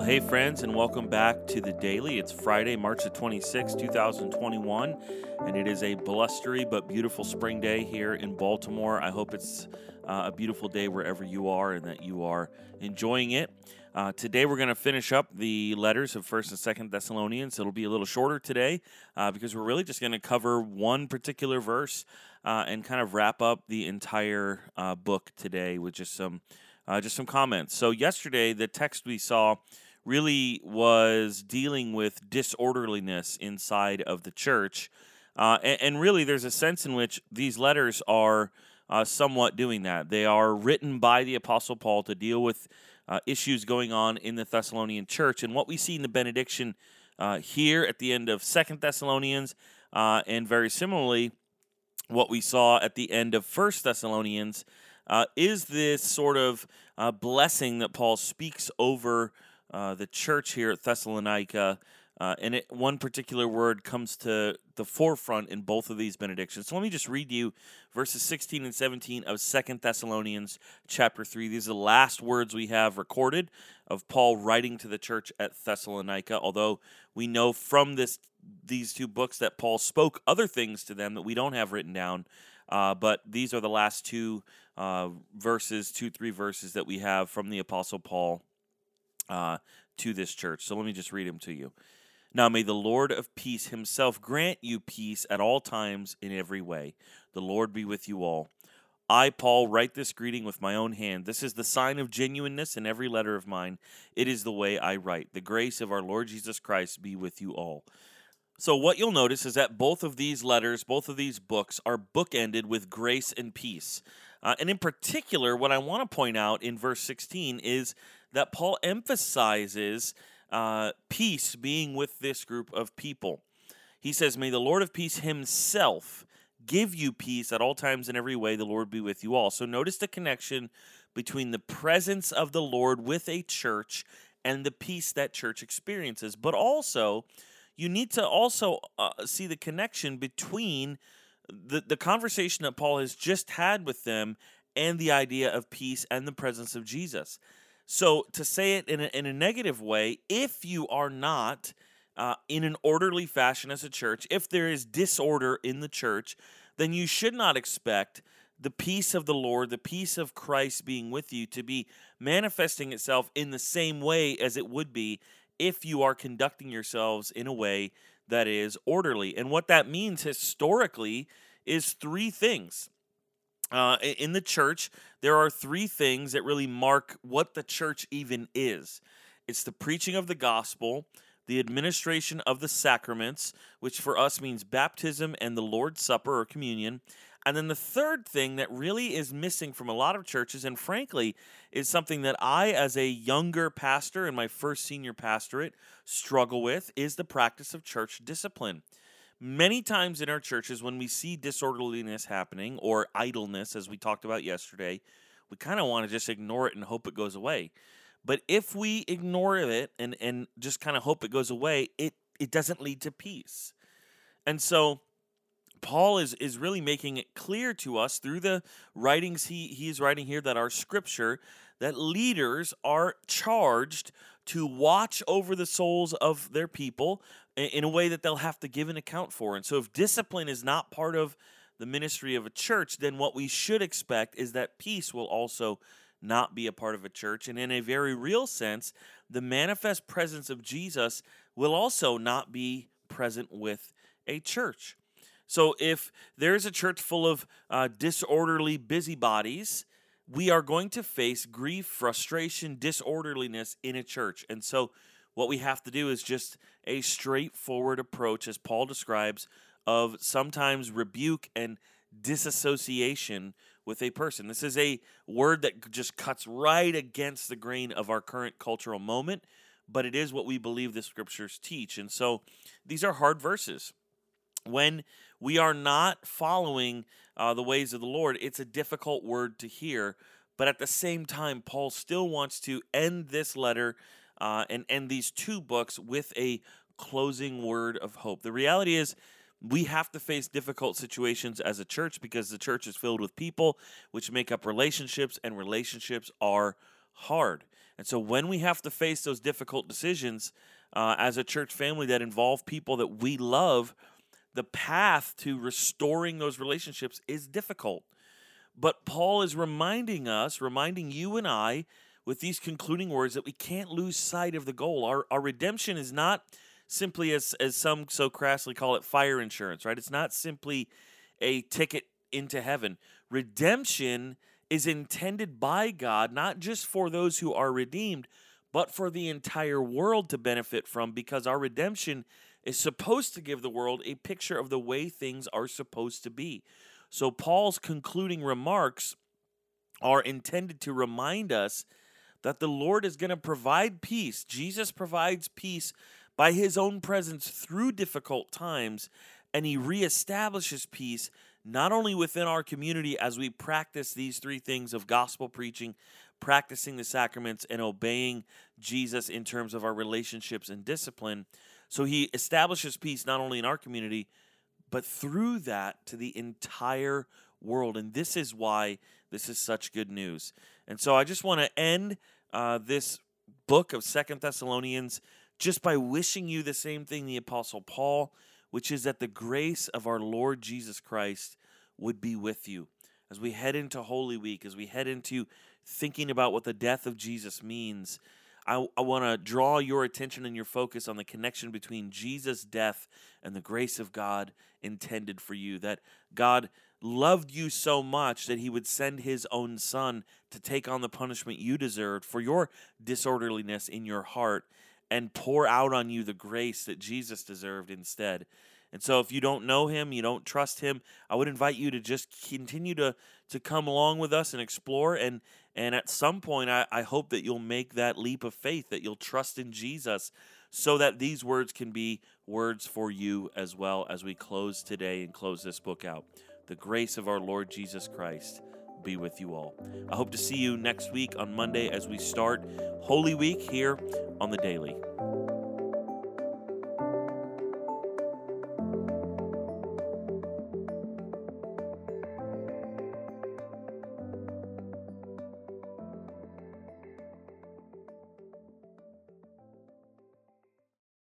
Well, hey, friends, and welcome back to the Daily. It's Friday, March the 26th, 2021, and it is a blustery but beautiful spring day here in Baltimore. I hope it's uh, a beautiful day wherever you are and that you are enjoying it. Uh, today, we're going to finish up the letters of 1st and 2nd Thessalonians. It'll be a little shorter today uh, because we're really just going to cover one particular verse uh, and kind of wrap up the entire uh, book today with just some uh, just some comments. So, yesterday, the text we saw really was dealing with disorderliness inside of the church. Uh, and, and, really, there's a sense in which these letters are uh, somewhat doing that. They are written by the Apostle Paul to deal with uh, issues going on in the Thessalonian church. And what we see in the benediction uh, here at the end of Second Thessalonians, uh, and very similarly, what we saw at the end of First Thessalonians uh, is this sort of blessing that Paul speaks over uh, the church here at Thessalonica. Uh, and it, one particular word comes to the forefront in both of these benedictions. So let me just read you verses 16 and 17 of Second Thessalonians chapter 3. These are the last words we have recorded of Paul writing to the church at Thessalonica, although we know from this these two books that Paul spoke other things to them that we don't have written down. Uh, but these are the last two uh, verses, two, three verses that we have from the Apostle Paul uh, to this church. So let me just read them to you. Now may the Lord of peace himself grant you peace at all times in every way. The Lord be with you all. I, Paul, write this greeting with my own hand. This is the sign of genuineness in every letter of mine. It is the way I write. The grace of our Lord Jesus Christ be with you all. So, what you'll notice is that both of these letters, both of these books, are bookended with grace and peace. Uh, and in particular, what I want to point out in verse 16 is that Paul emphasizes uh, peace being with this group of people. He says, May the Lord of peace himself give you peace at all times in every way. The Lord be with you all. So, notice the connection between the presence of the Lord with a church and the peace that church experiences, but also you need to also uh, see the connection between the, the conversation that Paul has just had with them and the idea of peace and the presence of Jesus. So, to say it in a, in a negative way, if you are not uh, in an orderly fashion as a church, if there is disorder in the church, then you should not expect the peace of the Lord, the peace of Christ being with you, to be manifesting itself in the same way as it would be if you are conducting yourselves in a way that is orderly. And what that means historically is three things. Uh, in the church, there are three things that really mark what the church even is it's the preaching of the gospel, the administration of the sacraments, which for us means baptism and the Lord's Supper or communion, and then the third thing that really is missing from a lot of churches, and frankly, is something that I, as a younger pastor in my first senior pastorate, struggle with, is the practice of church discipline. Many times in our churches, when we see disorderliness happening or idleness, as we talked about yesterday, we kind of want to just ignore it and hope it goes away. But if we ignore it and, and just kind of hope it goes away, it, it doesn't lead to peace. And so, Paul is is really making it clear to us through the writings he he is writing here that our scripture that leaders are charged to watch over the souls of their people in a way that they'll have to give an account for. And so if discipline is not part of the ministry of a church, then what we should expect is that peace will also not be a part of a church. And in a very real sense, the manifest presence of Jesus will also not be present with a church. So if there's a church full of uh, disorderly busybodies, we are going to face grief, frustration, disorderliness in a church. And so what we have to do is just a straightforward approach, as Paul describes, of sometimes rebuke and disassociation with a person. This is a word that just cuts right against the grain of our current cultural moment, but it is what we believe the scriptures teach. And so these are hard verses when we are not following uh, the ways of the Lord, it's a difficult word to hear. But at the same time, Paul still wants to end this letter uh, and end these two books with a closing word of hope. The reality is, we have to face difficult situations as a church because the church is filled with people which make up relationships, and relationships are hard. And so when we have to face those difficult decisions uh, as a church family that involve people that we love, the path to restoring those relationships is difficult. But Paul is reminding us, reminding you and I, with these concluding words, that we can't lose sight of the goal. Our, our redemption is not simply, as, as some so crassly call it, fire insurance, right? It's not simply a ticket into heaven. Redemption is intended by God not just for those who are redeemed, but for the entire world to benefit from because our redemption is supposed to give the world a picture of the way things are supposed to be. So, Paul's concluding remarks are intended to remind us that the Lord is going to provide peace. Jesus provides peace by his own presence through difficult times, and he reestablishes peace not only within our community as we practice these three things of gospel preaching, practicing the sacraments, and obeying Jesus in terms of our relationships and discipline. So he establishes peace not only in our community, but through that to the entire world. And this is why this is such good news. And so I just want to end uh, this book of Second Thessalonians just by wishing you the same thing the Apostle Paul which is that the grace of our Lord Jesus Christ would be with you. As we head into Holy Week, as we head into thinking about what the death of Jesus means, I, I want to draw your attention and your focus on the connection between Jesus' death and the grace of God intended for you. That God loved you so much that he would send his own son to take on the punishment you deserved for your disorderliness in your heart and pour out on you the grace that Jesus deserved instead. And so if you don't know him, you don't trust him, I would invite you to just continue to to come along with us and explore and and at some point I, I hope that you'll make that leap of faith, that you'll trust in Jesus so that these words can be words for you as well as we close today and close this book out. The grace of our Lord Jesus Christ be with you all. I hope to see you next week on Monday as we start Holy Week here on the Daily.